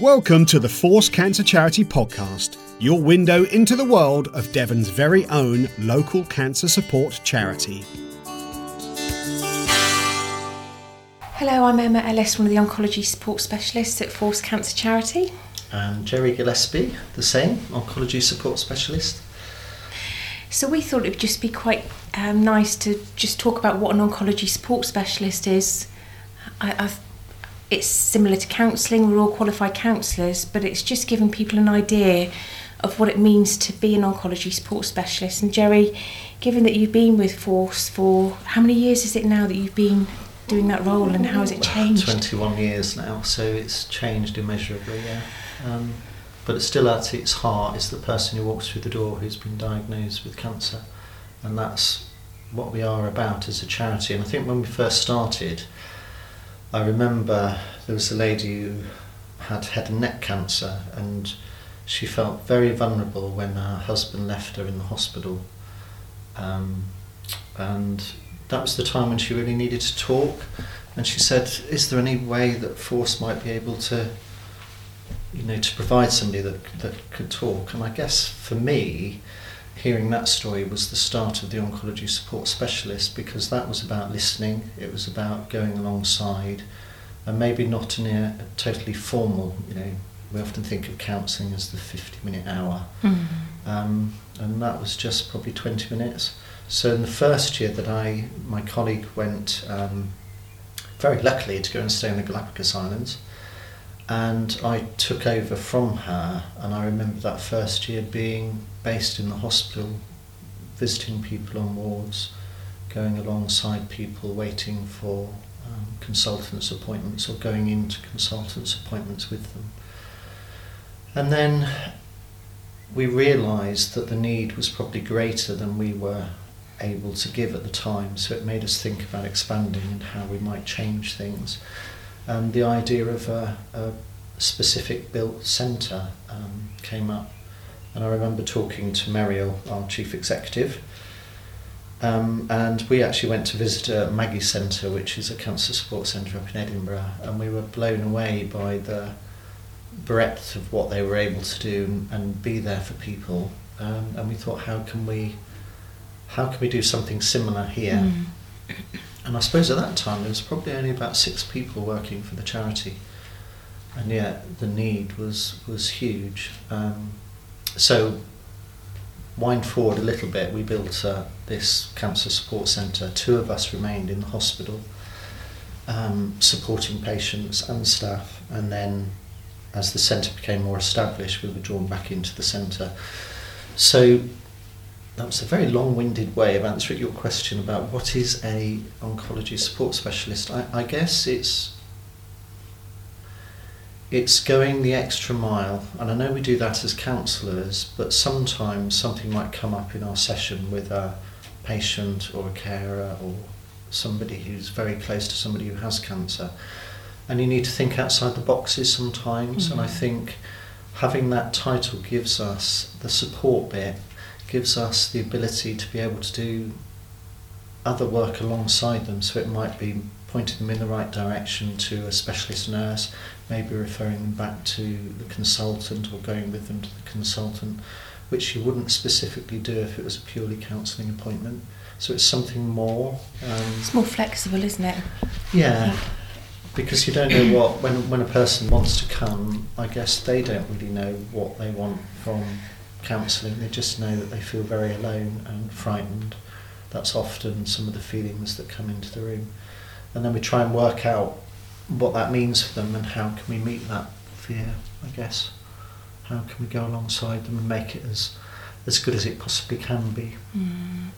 Welcome to the Force Cancer Charity Podcast, your window into the world of Devon's very own local cancer support charity. Hello, I'm Emma Ellis, one of the oncology support specialists at Force Cancer Charity. And Jerry Gillespie, the same, oncology support specialist. So we thought it would just be quite um, nice to just talk about what an oncology support specialist is. I, it's similar to counselling, we're all qualified counsellors, but it's just giving people an idea of what it means to be an oncology support specialist. And Jerry, given that you've been with Force for how many years is it now that you've been doing that role and how has it changed? 21 years now, so it's changed immeasurably, yeah. Um, but still at its heart is the person who walks through the door who's been diagnosed with cancer. And that's what we are about as a charity. And I think when we first started, I remember there was a lady who had head and neck cancer and she felt very vulnerable when her husband left her in the hospital. Um, and that was the time when she really needed to talk. And she said, Is there any way that Force might be able to you know, to provide somebody that, that could talk. And I guess for me, hearing that story was the start of the oncology support specialist because that was about listening, it was about going alongside, and maybe not in a, a totally formal, you know, we often think of counselling as the 50 minute hour. Mm-hmm. Um, and that was just probably 20 minutes. So in the first year that I, my colleague went, um, very luckily to go and stay in the Galapagos Islands, and I took over from her and I remember that first year being based in the hospital visiting people on wards going alongside people waiting for um, consultants appointments or going into consultants appointments with them. And then we realized that the need was probably greater than we were able to give at the time so it made us think about expanding and how we might change things and the idea of a, a specific built centre um, came up. And I remember talking to Muriel, our chief executive, um, and we actually went to visit a Maggie Centre, which is a cancer support centre up in Edinburgh, and we were blown away by the breadth of what they were able to do and be there for people. Um, and we thought, how can we, how can we do something similar here? Mm. And I suppose at that time there was probably only about six people working for the charity, and yet the need was was huge. Um, so, wind forward a little bit, we built uh, this cancer support centre. Two of us remained in the hospital, um, supporting patients and staff, and then as the centre became more established, we were drawn back into the centre. So that was a very long-winded way of answering your question about what is a oncology support specialist. I, I guess it's it's going the extra mile, and I know we do that as counsellors, but sometimes something might come up in our session with a patient or a carer or somebody who's very close to somebody who has cancer, and you need to think outside the boxes sometimes. Mm-hmm. And I mm-hmm. think having that title gives us the support bit gives us the ability to be able to do other work alongside them. So it might be pointing them in the right direction to a specialist nurse, maybe referring them back to the consultant or going with them to the consultant, which you wouldn't specifically do if it was a purely counselling appointment. So it's something more. Um, it's more flexible, isn't it? Yeah. Because you don't know what when when a person wants to come, I guess they don't really know what they want from counselling, they just know that they feel very alone and frightened. That's often some of the feelings that come into the room. And then we try and work out what that means for them and how can we meet that fear, I guess. How can we go alongside them and make it as, as good as it possibly can be. Mm.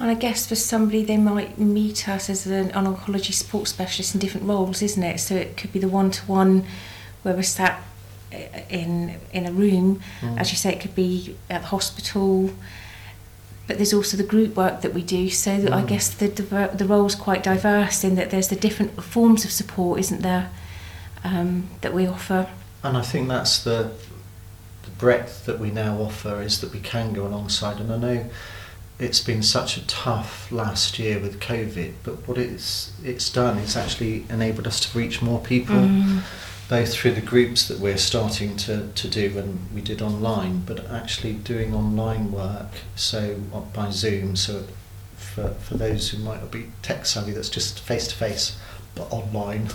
And I guess for somebody, they might meet us as an, an oncology support specialist in different roles, isn't it? So it could be the one to one where we're sat in in a room. Mm. As you say, it could be at the hospital. But there's also the group work that we do. So mm. I guess the the role's quite diverse in that there's the different forms of support, isn't there, um, that we offer. And I think that's the the breadth that we now offer is that we can go alongside. And I know it's been such a tough last year with COVID, but what it's it's done is actually enabled us to reach more people, Mm. Both through the groups that we're starting to, to do when we did online, but actually doing online work, so uh, by Zoom. So for for those who might not be tech savvy, that's just face to face, but online.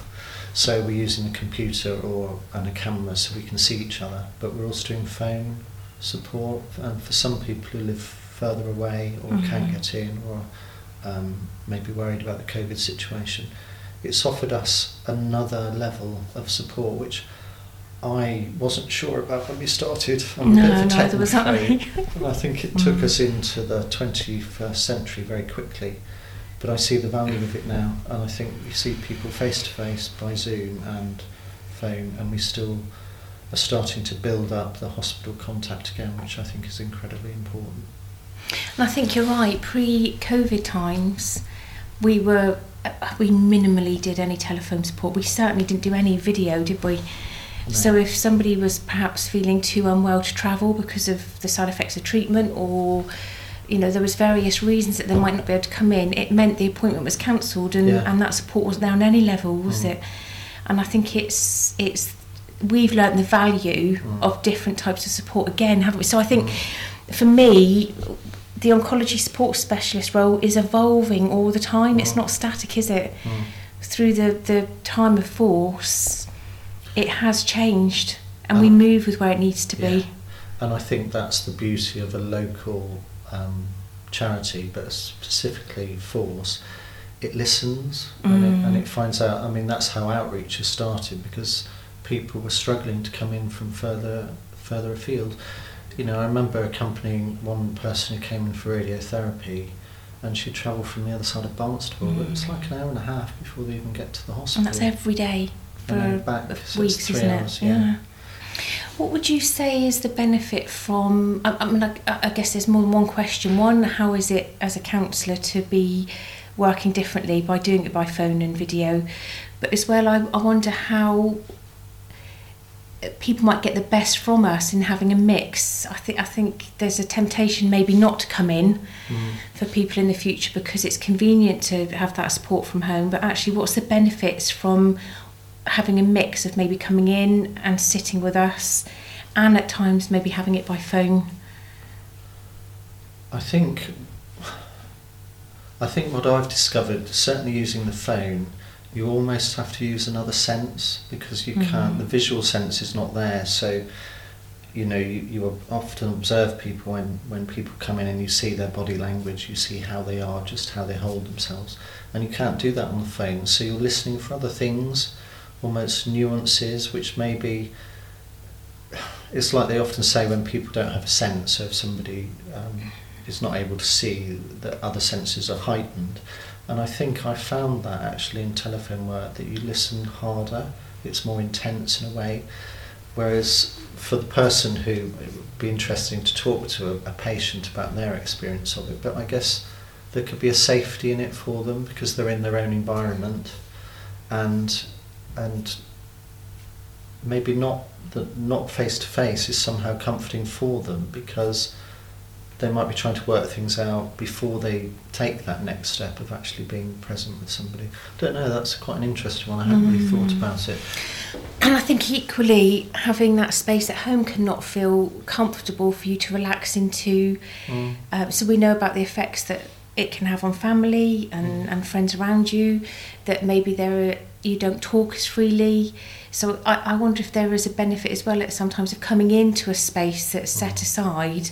So we're using a computer or and a camera so we can see each other, but we're also doing phone support, and for some people who live further away or can't Mhm. get in or um, maybe worried about the COVID situation, it's offered us another level of support which I wasn't sure about when we started. I'm No, a neither was I. and I think it took Mm. us into the 21st century very quickly. But I see the value of it now, and I think we see people face to face by Zoom and phone, and we still are starting to build up the hospital contact again, which I think is incredibly important. And I think you're right. Pre-COVID times, we were we minimally did any telephone support. We certainly didn't do any video, did we? So if somebody was perhaps feeling too unwell to travel because of the side effects of treatment or you know there was various reasons that they might not be able to come in it meant the appointment was cancelled and, Yeah. and that support wasn't there on any level was Mm. it and I think it's it's we've learnt the value Mm. of different types of support again haven't we so I think Mm. for me the oncology support specialist role is evolving all the time it's Mm. not static is it Mm. through the, the time of force, it has changed and we Um, move with where it needs to yeah. be. And I think that's the beauty of a local um, charity, but specifically Force. It listens and, it, and Mm. it finds out. I mean, that's how outreach has started because people were struggling to come in from further further afield. You know, I remember accompanying one person who came in for radiotherapy, and she travelled from the other side of Barnstaple. It was Mm. like an hour and a half before they even get to the hospital. And that's every day And for back, so weeks, three isn't hours, it? yeah. What would you say is the benefit from? I, I mean, I, I guess there's more than one question. One, how is it as a counsellor to be working differently by doing it by phone and video? But as well, I, I wonder how people might get the best from us in having a mix. I think I think there's a temptation maybe not to come in Mm. for people in the future because it's convenient to have that support from home. But actually, what's the benefits from having a mix of maybe coming in and sitting with us, and at times maybe having it by phone? I think I think what I've discovered, certainly using the phone, you almost have to use another sense because you can't. Mhm. The visual sense is not there. So, you know, you, you often observe people when when people come in and you see their body language, you see how they are, just how they hold themselves, and you can't do that on the phone. So you're listening for other things, almost nuances, which maybe. It's like they often say when people don't have a sense, so if somebody um, is not able to see that other senses are heightened. And I think I found that actually in telephone work that you listen harder, it's more intense in a way. Whereas for the person who it would be interesting to talk to a, a patient about their experience of it, but I guess there could be a safety in it for them because they're in their own environment and and maybe not that not face to face is somehow comforting for them because they might be trying to work things out before they take that next step of actually being present with somebody. I don't know, that's quite an interesting one. I hadn't really thought Mm. about it. And I think equally having that space at home can not feel comfortable for you to relax into. Mm. Uh, so we know about the effects that it can have on family and, Mm. and friends around you. That maybe there are, you don't talk as freely. So I, I wonder if there is a benefit as well at sometimes of coming into a space that's set Mm. aside.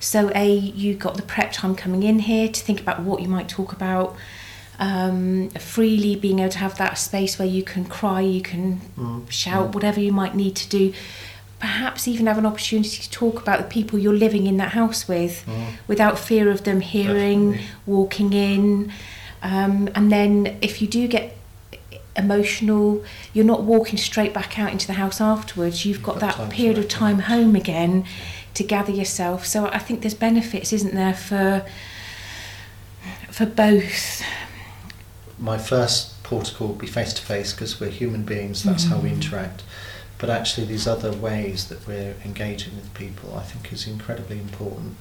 So a you got the prep time coming in here to think about what you might talk about. Um, freely being able to have that space where you can cry, you can Mm. shout, Mm. whatever you might need to do. Perhaps even have an opportunity to talk about the people you're living in that house with Mm. without fear of them hearing, Definitely. walking in. Um, and then if you do get emotional, you're not walking straight back out into the house afterwards. You've got, got that period of time home again to gather yourself. So I think there's benefits, isn't there, for for both. my first protocol would be face to face because we're human beings, that's how we Mhm. interact. But actually, these other ways that we're engaging with people, I think, is incredibly important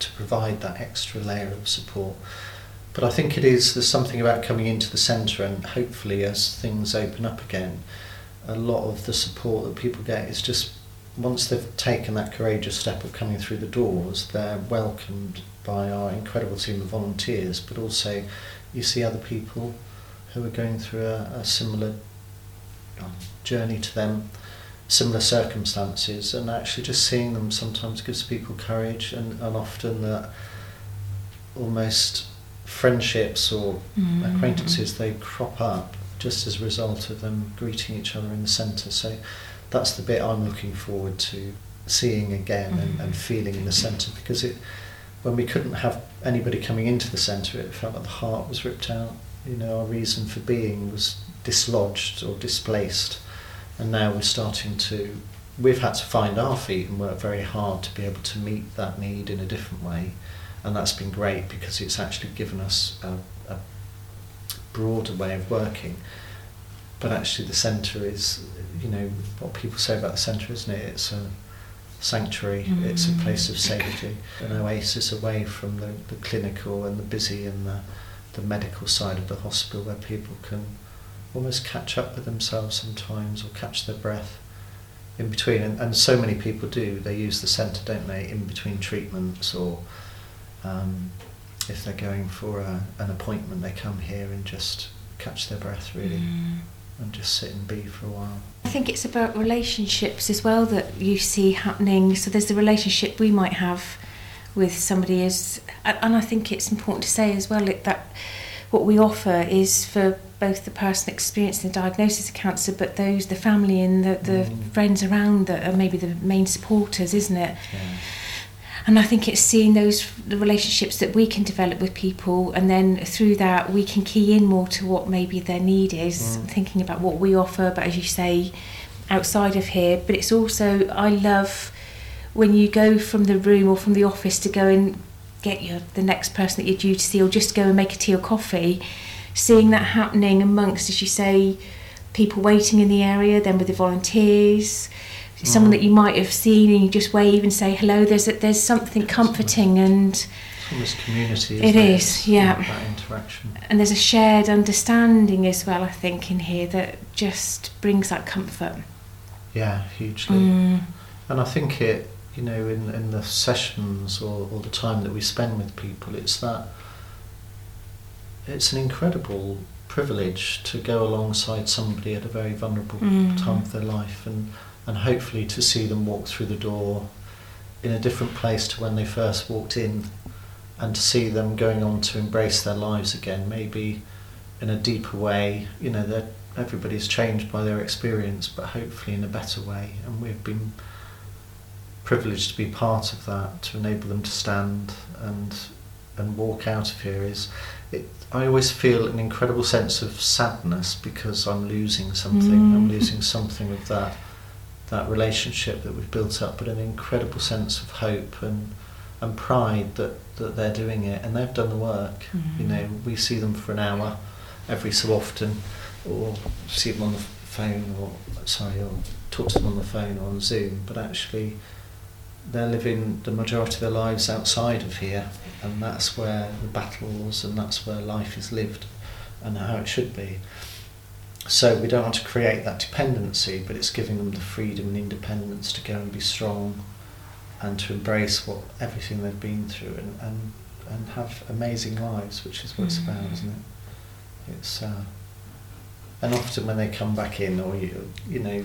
to provide that extra layer of support. But I think it is, there's something about coming into the centre and hopefully as things open up again, a lot of the support that people get is just once they've taken that courageous step of coming through the doors, they're welcomed by our incredible team of volunteers, but also you see other people who are going through a, a similar um, journey to them, similar circumstances, and actually just seeing them sometimes gives people courage, and, and often that almost friendships or mm. acquaintances they crop up just as a result of them greeting each other in the centre. So that's the bit I'm looking forward to seeing again and, mm-hmm. and feeling in the centre because it when we couldn't have anybody coming into the centre it felt like the heart was ripped out. You know, our reason for being was dislodged or displaced. And now we're starting to we've had to find our feet and work very hard to be able to meet that need in a different way. And that's been great because it's actually given us a, a broader way of working but actually the centre is you know what people say about the centre isn't it? It's a sanctuary. Mm. it's a place of safety. An oasis away from the, the clinical and the busy and the, the medical side of the hospital where people can almost catch up with themselves sometimes or catch their breath in between. And, and so many people do. They use the centre don't they in between treatments or um, if they're going for a, an appointment, they come here and just catch their breath really. Mm. And just sit and be for a while. I think it's about relationships as well that you see happening. So there's the relationship we might have with somebody is, and I think it's important to say as well that what we offer is for both the person experiencing the diagnosis of cancer, but those the family and the, the mm. friends around that are maybe the main supporters, isn't it? Yeah and I think it's seeing those the relationships that we can develop with people and then through that we can key in more to what maybe their need is mm. thinking about what we offer but as you say outside of here but it's also I love when you go from the room or from the office to go and get your the next person that you're due to see or just go and make a tea or coffee seeing that happening amongst as you say people waiting in the area then with the volunteers. Someone that you might have seen and you just wave and say hello. There's a, there's something comforting and almost community it is yeah. that interaction. And there's a shared understanding as well I think in here that just brings that comfort. Yeah hugely. Mm. and I think it you know in, in the sessions or, or the time that we spend with people it's that it's an incredible privilege to go alongside somebody at a very vulnerable mm. time of their life. And and hopefully to see them walk through the door in a different place to when they first walked in and to see them going on to embrace their lives again maybe in a deeper way. You know that everybody's changed by their experience but hopefully in a better way. And we've been privileged to be part of that to enable them to stand and and walk out of here is it I always feel an incredible sense of sadness because I'm losing something. Mm. I'm losing something of that that relationship that we've built up, but an incredible sense of hope and and pride that, that they're doing it and they've done the work. Mm-hmm. You know, we see them for an hour every so often, or see them on the phone, or sorry, or talk to them on the phone or on Zoom, but actually they're living the majority of their lives outside of here, and that's where the battles and that's where life is lived and how it should be. So we don't want to create that dependency, but it's giving them the freedom and independence to go and be strong and to embrace what everything they've been through and, and, and have amazing lives, which is what it's about, mm. isn't it? It's uh, and often when they come back in, or you you know,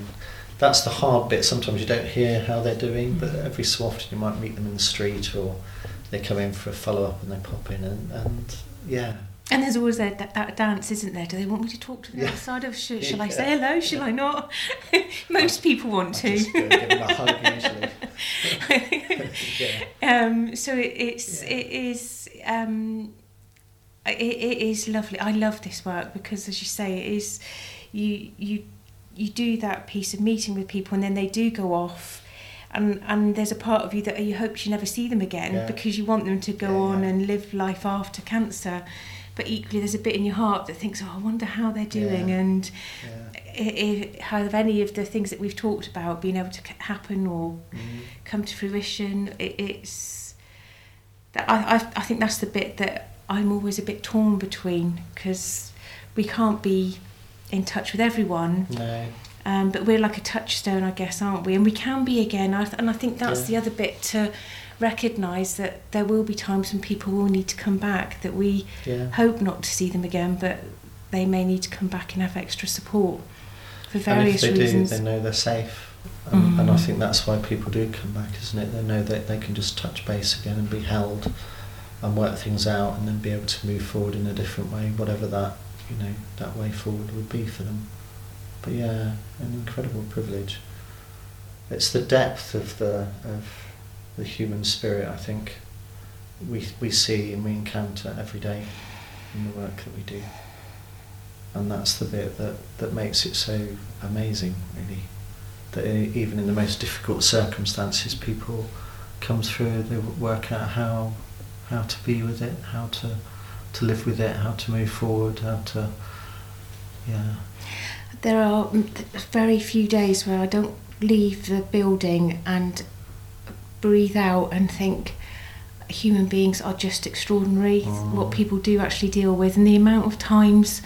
that's the hard bit. Sometimes you don't hear how they're doing, but mm. every so often you might meet them in the street, or they come in for a follow up and they pop in, and, and yeah, and there's always that, that, that, dance, isn't there? Do they want me to talk to the yeah. other side of? Shall, shall yeah. I say hello? Shall I not? Most people want to. Just, give them a hug yeah. um, so it, it's yeah. it is um, it, it is lovely. I love this work because, as you say, it is you you you do that piece of meeting with people, and then they do go off and and there's a part of you that you hope you never see them again yeah. because you want them to go yeah, on yeah. and live life after cancer but equally there's a bit in your heart that thinks, oh, I wonder how they're doing, yeah. and yeah. how have any of the things that we've talked about being able to happen or mm. come to fruition. It, it's I, I, I think that's the bit that I'm always a bit torn between because we can't be in touch with everyone. No. Um, but we're like a touchstone, I guess, aren't we? And we can be again. I th- and I think that's Yeah. the other bit to recognise that there will be times when people will need to come back, that we Yeah. hope not to see them again, but they may need to come back and have extra support for And if various they reasons. do, they know they're safe. Um, And I Mm. think that's why people do come back, isn't it? They know that they can just touch base again and be held and work things out and then be able to move forward in a different way, whatever that, you know, that way forward would be for them. But yeah, an incredible privilege. It's the depth of the of the human spirit, I think, we we see and we encounter every day in the work that we do. And that's the bit that, that makes it so amazing, really. That even in the most difficult circumstances, people come through, they work out how how to be with it, how to to live with it, how to move forward, how to yeah. There are very few days where I don't leave the building and breathe out and think human beings are just extraordinary. Mm. What people do actually deal with, and the amount of times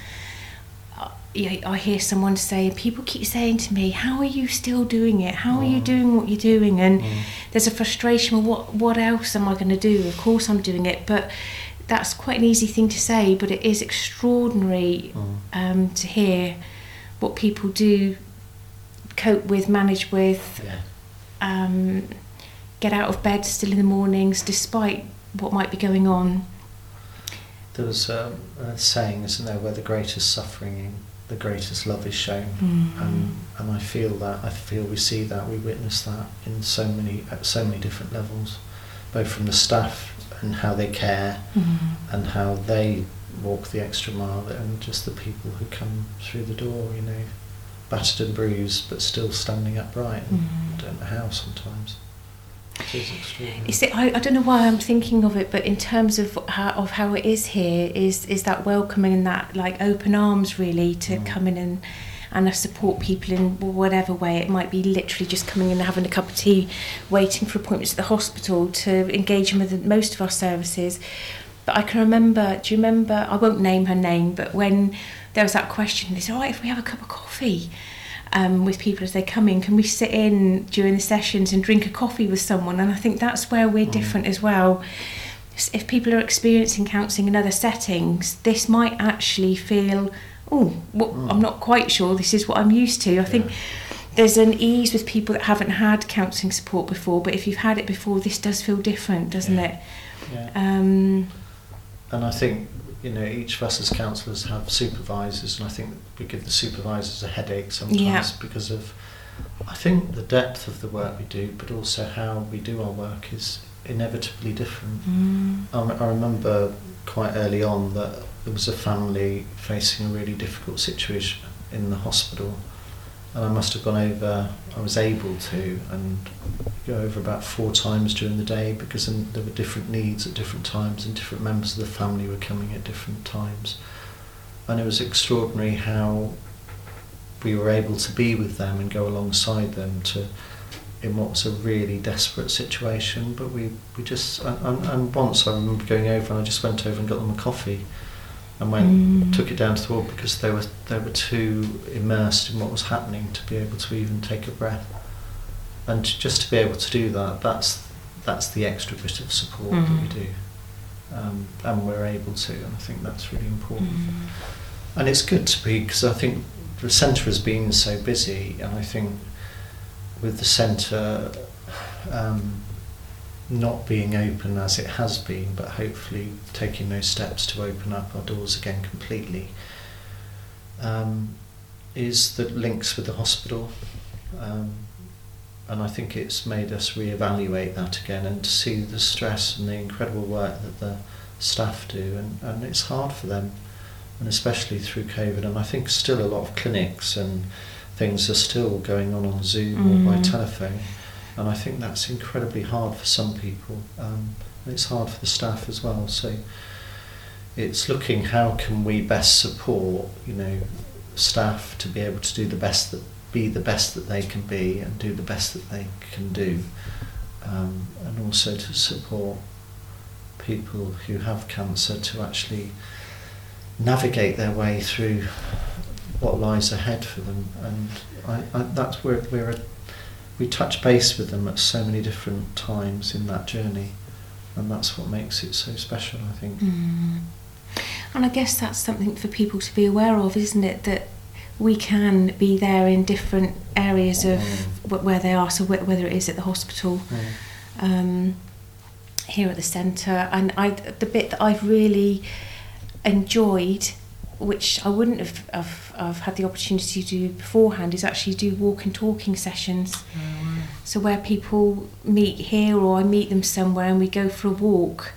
uh, I hear someone say, people keep saying to me, "How are you still doing it? How are you Mm. doing what you're doing?" And Mm. there's a frustration. Well, what what else am I going to do? Of course, I'm doing it, but that's quite an easy thing to say. But it is extraordinary Mm. um, to hear what people do cope with, manage with, Yeah. um, get out of bed still in the mornings despite what might be going on. There was um, a saying, isn't there, where the greatest suffering, the greatest love is shown. Mm. and and I feel that I feel we see that we witness that in so many at so many different levels, both from the staff and how they care Mm. and how they walk the extra mile, and just the people who come through the door, you know, battered and bruised but still standing upright. And Mm. I don't know how sometimes. Is it, I, I don't know why I'm thinking of it, but in terms of how, of how it is here, is is that welcoming and that like open arms really to Mm. come in and and support people in whatever way. It might be literally just coming in and having a cup of tea, waiting for appointments at the hospital to engage with the- most of our services. But I can remember, do you remember, I won't name her name, but when there was that question, they said, all right, if we have a cup of coffee um, with people as they come in, can we sit in during the sessions and drink a coffee with someone? And I think that's where we're Mm. different as well. If people are experiencing counselling in other settings, this might actually feel, oh, well, Mm. I'm not quite sure this is what I'm used to. I think there's an ease with people that haven't had counselling support before, but if you've had it before, this does feel different, doesn't Yeah. it? Yeah. Um, And I think, you know, each of us as counsellors have supervisors, and I think we give the supervisors a headache sometimes Yeah. because of, I think, the depth of the work we do, but also how we do our work is inevitably different. mm, I, I remember quite early on that there was a family facing a really difficult situation in the hospital, and I must have gone over. I was able to and go over about four times during the day because there were different needs at different times, and different members of the family were coming at different times, and it was extraordinary how we were able to be with them and go alongside them to in what was a really desperate situation. But we, we just and, and, and once I remember going over and I just went over and got them a coffee and went Mm. took it down to the ward because they were they were too immersed in what was happening to be able to even take a breath. And just to be able to do that, that's that's the extra bit of support that we Mm. do. Um, and we're able to, and I think that's really important. mm, And it's good to be because I think the centre has been so busy, and I think with the centre um, not being open as it has been, but hopefully taking those steps to open up our doors again completely, um, is the links with the hospital. Um, and I think it's made us reevaluate that again and to see the stress and the incredible work that the staff do, and, and it's hard for them and especially through COVID. And I think still a lot of clinics and things are still going on on Zoom or by Mm. telephone. And I think that's incredibly hard for some people. Um, and it's hard for the staff as well. So it's looking how can we best support, you know, staff to be able to do the best that be the best that they can be and do the best that they can do, um, and also to support people who have cancer to actually navigate their way through what lies ahead for them. And I, I, that's where we're a, we touch base with them at so many different times in that journey, and that's what makes it so special. I think. Mm. And I guess that's something for people to be aware of, isn't it? That we can be there in different areas of Mm. where they are. So whether it is at the hospital, Mm. um, here at the centre, and I the bit that I've really enjoyed, which I wouldn't have, have, have had the opportunity to do beforehand, is actually do walk and talking sessions. So where people meet here, or I meet them somewhere, and we go for a walk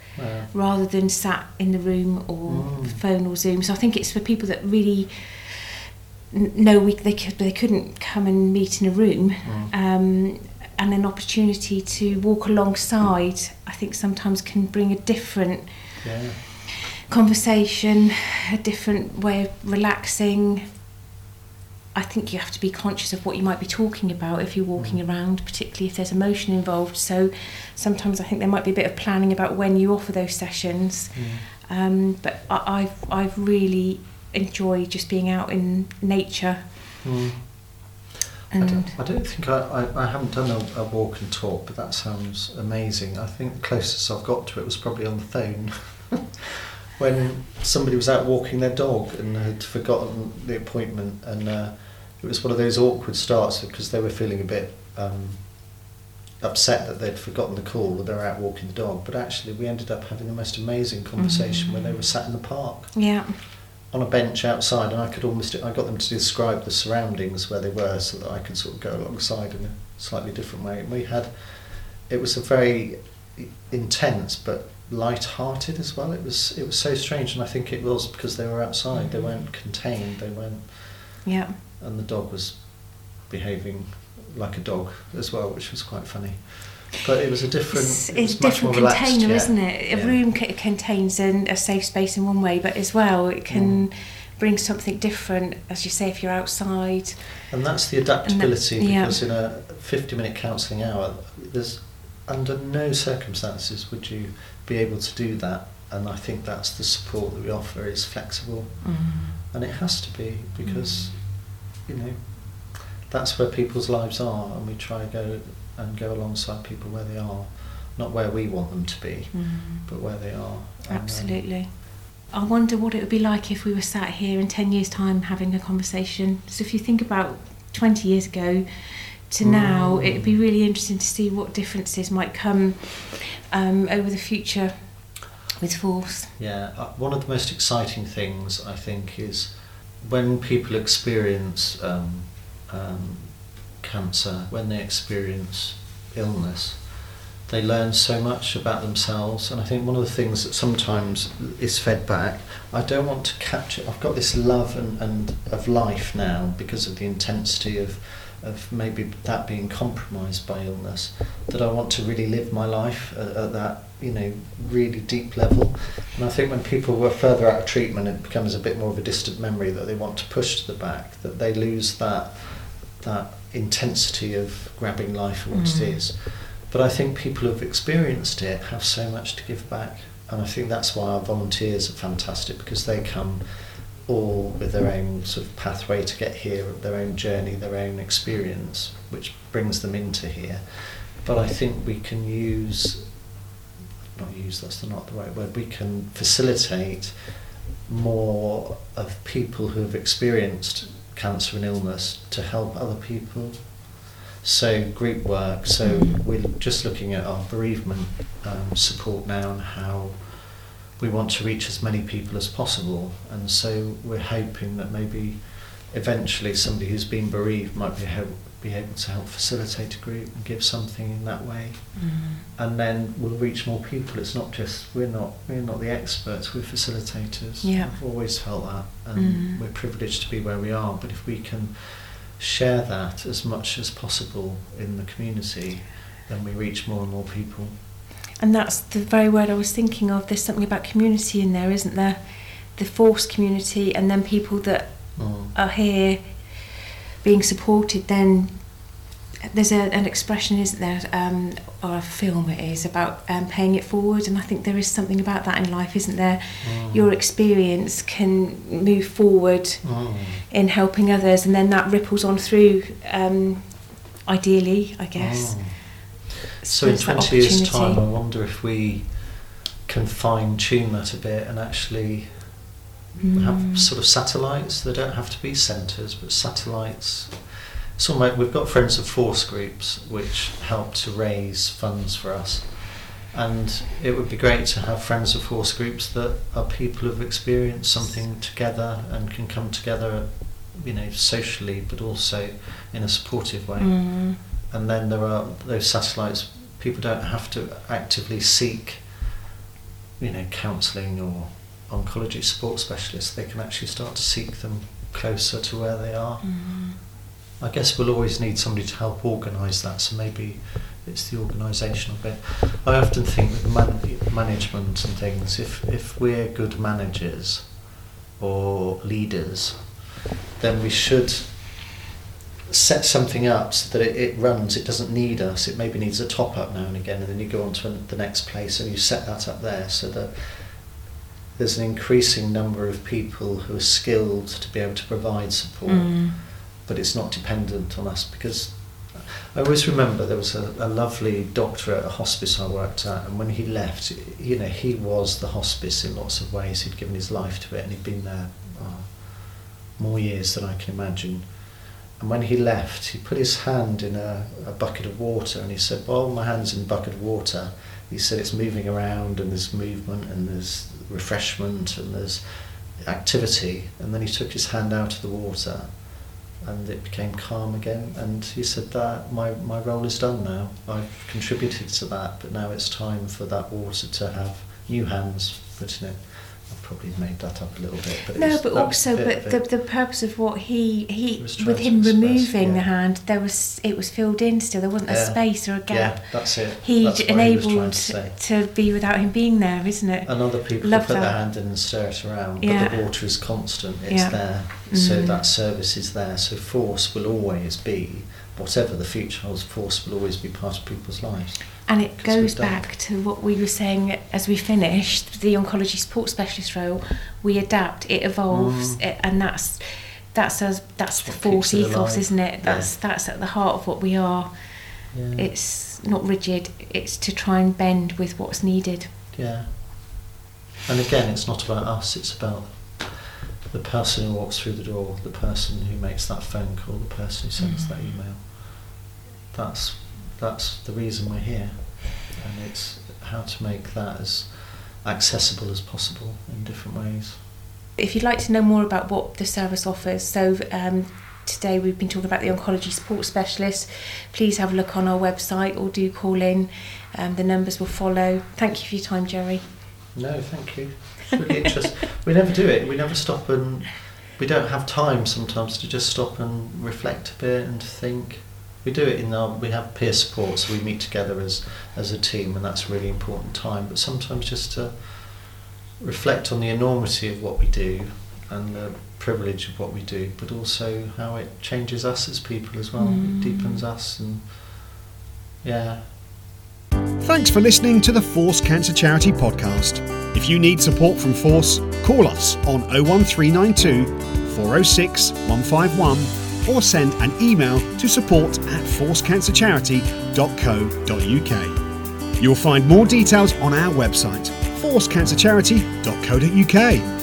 rather than sat in the room or Mm. phone or Zoom. So I think it's for people that really know we they could they couldn't come and meet in a room, Mm. um, and an opportunity to walk alongside. I think sometimes can bring a different Yeah. Conversation, a different way of relaxing. I think you have to be conscious of what you might be talking about if you're walking Mm. around, particularly if there's emotion involved. So sometimes I think there might be a bit of planning about when you offer those sessions. Mm. Um, but I, I've I've really enjoyed just being out in nature Mm. I and don't, I don't think I, I, I haven't done a, a walk and talk, but that sounds amazing. I think the closest I've got to it was probably on the phone when somebody was out walking their dog and had forgotten the appointment, and uh, it was one of those awkward starts because they were feeling a bit um, upset that they'd forgotten the call or they're out walking the dog. But actually, we ended up having the most amazing conversation where they were sat in the park yeah, on a bench outside, and I could almost I got them to describe the surroundings where they were, so that I could sort of go alongside in a slightly different way. And we had it was a very intense but light-hearted as well. It was it was so strange, and I think it was because they were outside. They weren't contained. They weren't, yeah. and the dog was behaving like a dog as well, which was quite funny. But it was a different. It's, it was it's much more different relaxed, container, yeah. isn't it? A Yeah. room c- contains an, a safe space in one way, but as well it can mm. bring something different, as you say, if you're outside. And that's the adaptability yeah. because in a 50 minute counselling hour, there's under no circumstances would you be able to do that. And I think that's the support that we offer is flexible. And it has to be because, you know, that's where people's lives are. And we try to go and go alongside people where they are, not where we want them to be, Mm. but where they are. And, um, Absolutely. I wonder what it would be like if we were sat here in 10 years' time having a conversation. So, if you think about 20 years ago to now, it'd be really interesting to see what differences might come um, over the future with Force. Yeah, uh, one of the most exciting things I think is when people experience um, um, cancer, when they experience illness, they learn so much about themselves. And I think one of the things that sometimes is fed back, I don't want to capture. I've got this love and, and of life now because of the intensity of of maybe that being compromised by illness that I want to really live my life at, at that you know really deep level. And I think when people were further out of treatment it becomes a bit more of a distant memory that they want to push to the back that they lose that that intensity of grabbing life for what Mm. it is. But I think people who've experienced it have so much to give back. And I think that's why our volunteers are fantastic because they come all with their own sort of pathway to get here, their own journey, their own experience, which brings them into here. But I think we can use, not use, that's not the right word, we can facilitate more of people who have experienced cancer and illness to help other people. So group work, so we're just looking at our bereavement um, support now and how we want to reach as many people as possible, and so we're hoping that maybe eventually somebody who's been bereaved might be, help, be able to help facilitate a group and give something in that way, and then we'll reach more people. It's not just we're not we're not the experts, we're facilitators. Yeah. I've always felt that, and Mm. we're privileged to be where we are. But if we can share that as much as possible in the community, then we reach more and more people. And that's the very word I was thinking of. There's something about community in there, isn't there? The Force community, and then people that Mm. are here being supported then there's a, an expression, isn't there, um, or a film it is about um, paying it forward, and I think there is something about that in life, isn't there? Mm. Your experience can move forward Mm. in helping others, and then that ripples on through. Um, ideally, I guess. So in 20 years' time, I wonder if we can fine tune that a bit and actually have Mm. sort of satellites. They don't have to be centres, but satellites. So like we've got Friends of Force groups which help to raise funds for us. And it would be great to have Friends of Force groups that are people who've experienced something together and can come together, you know, socially, but also in a supportive way Mm. And then there are those satellites people don't have to actively seek you know counselling or oncology support specialists. They can actually start to seek them closer to where they are. Mm. i guess we'll always need somebody to help organise that so maybe it's the organisational bit. I often think with man- management and things if if we're good managers or leaders then we should set something up so that it, it runs, it doesn't need us, it maybe needs a top up now and again, and then you go on to the next place and you set that up there so that there's an increasing number of people who are skilled to be able to provide support, Mm. but it's not dependent on us because I always remember there was a, a lovely doctor at a hospice I worked at, and when he left, you know, he was the hospice in lots of ways. He'd given his life to it, and he'd been there uh, more years than I can imagine. And when he left, he put his hand in a, a bucket of water and he said, Well, my hand's in a bucket of water. He said it's moving around and there's movement and there's refreshment and there's activity. And then he took his hand out of the water and it became calm again. And he said that my, my role is done now. I've contributed to that, but now it's time for that water to have new hands put in it. Probably made that up a little bit, but No, but that also, but the, the purpose of what he he with him removing the hand, there was it was filled in still. There wasn't a space or a gap. Yeah, that's it. He That's d- what he enabled to to be without him being there, isn't it? And other people Love put their hand in and stir it around, but Yeah. the water is constant, it's Yeah. there. So Mm. that service is there. So force will always be, whatever the future holds, force will always be part of people's lives. And it goes back to what we were saying as we finished the oncology support specialist role. We adapt, it evolves, Mm. it, and that's that's us. That's the force ethos, alive. isn't it? Yeah. That's that's at the heart of what we are. Yeah. It's not rigid. It's to try and bend with what's needed. yeah. And again, it's not about us, it's about the person who walks through the door, the person who makes that phone call, the person who sends that Mm. email. That's that's the reason we're here. And it's how to make that as accessible as possible in different ways. If you'd like to know more about what the service offers, so um, today we've been talking about the oncology support specialist. Please have a look on our website or do call in. Um, the numbers will follow. Thank you for your time, Jerry. No, thank you. It's really interesting. We never do it. We never stop and we don't have time sometimes to just stop and reflect a bit and think. We do it in our we have peer support, so we meet together as as a team, and that's a really important time. But sometimes just to reflect on the enormity of what we do and the privilege of what we do, but also how it changes us as people as well. Mm. It deepens us, and yeah, Thanks for listening to the Force Cancer Charity podcast. If you need support from Force, call us on 01392 406 151 or send an email to support at forcecancercharity.co.uk. You'll find more details on our website, forcecancercharity.co.uk.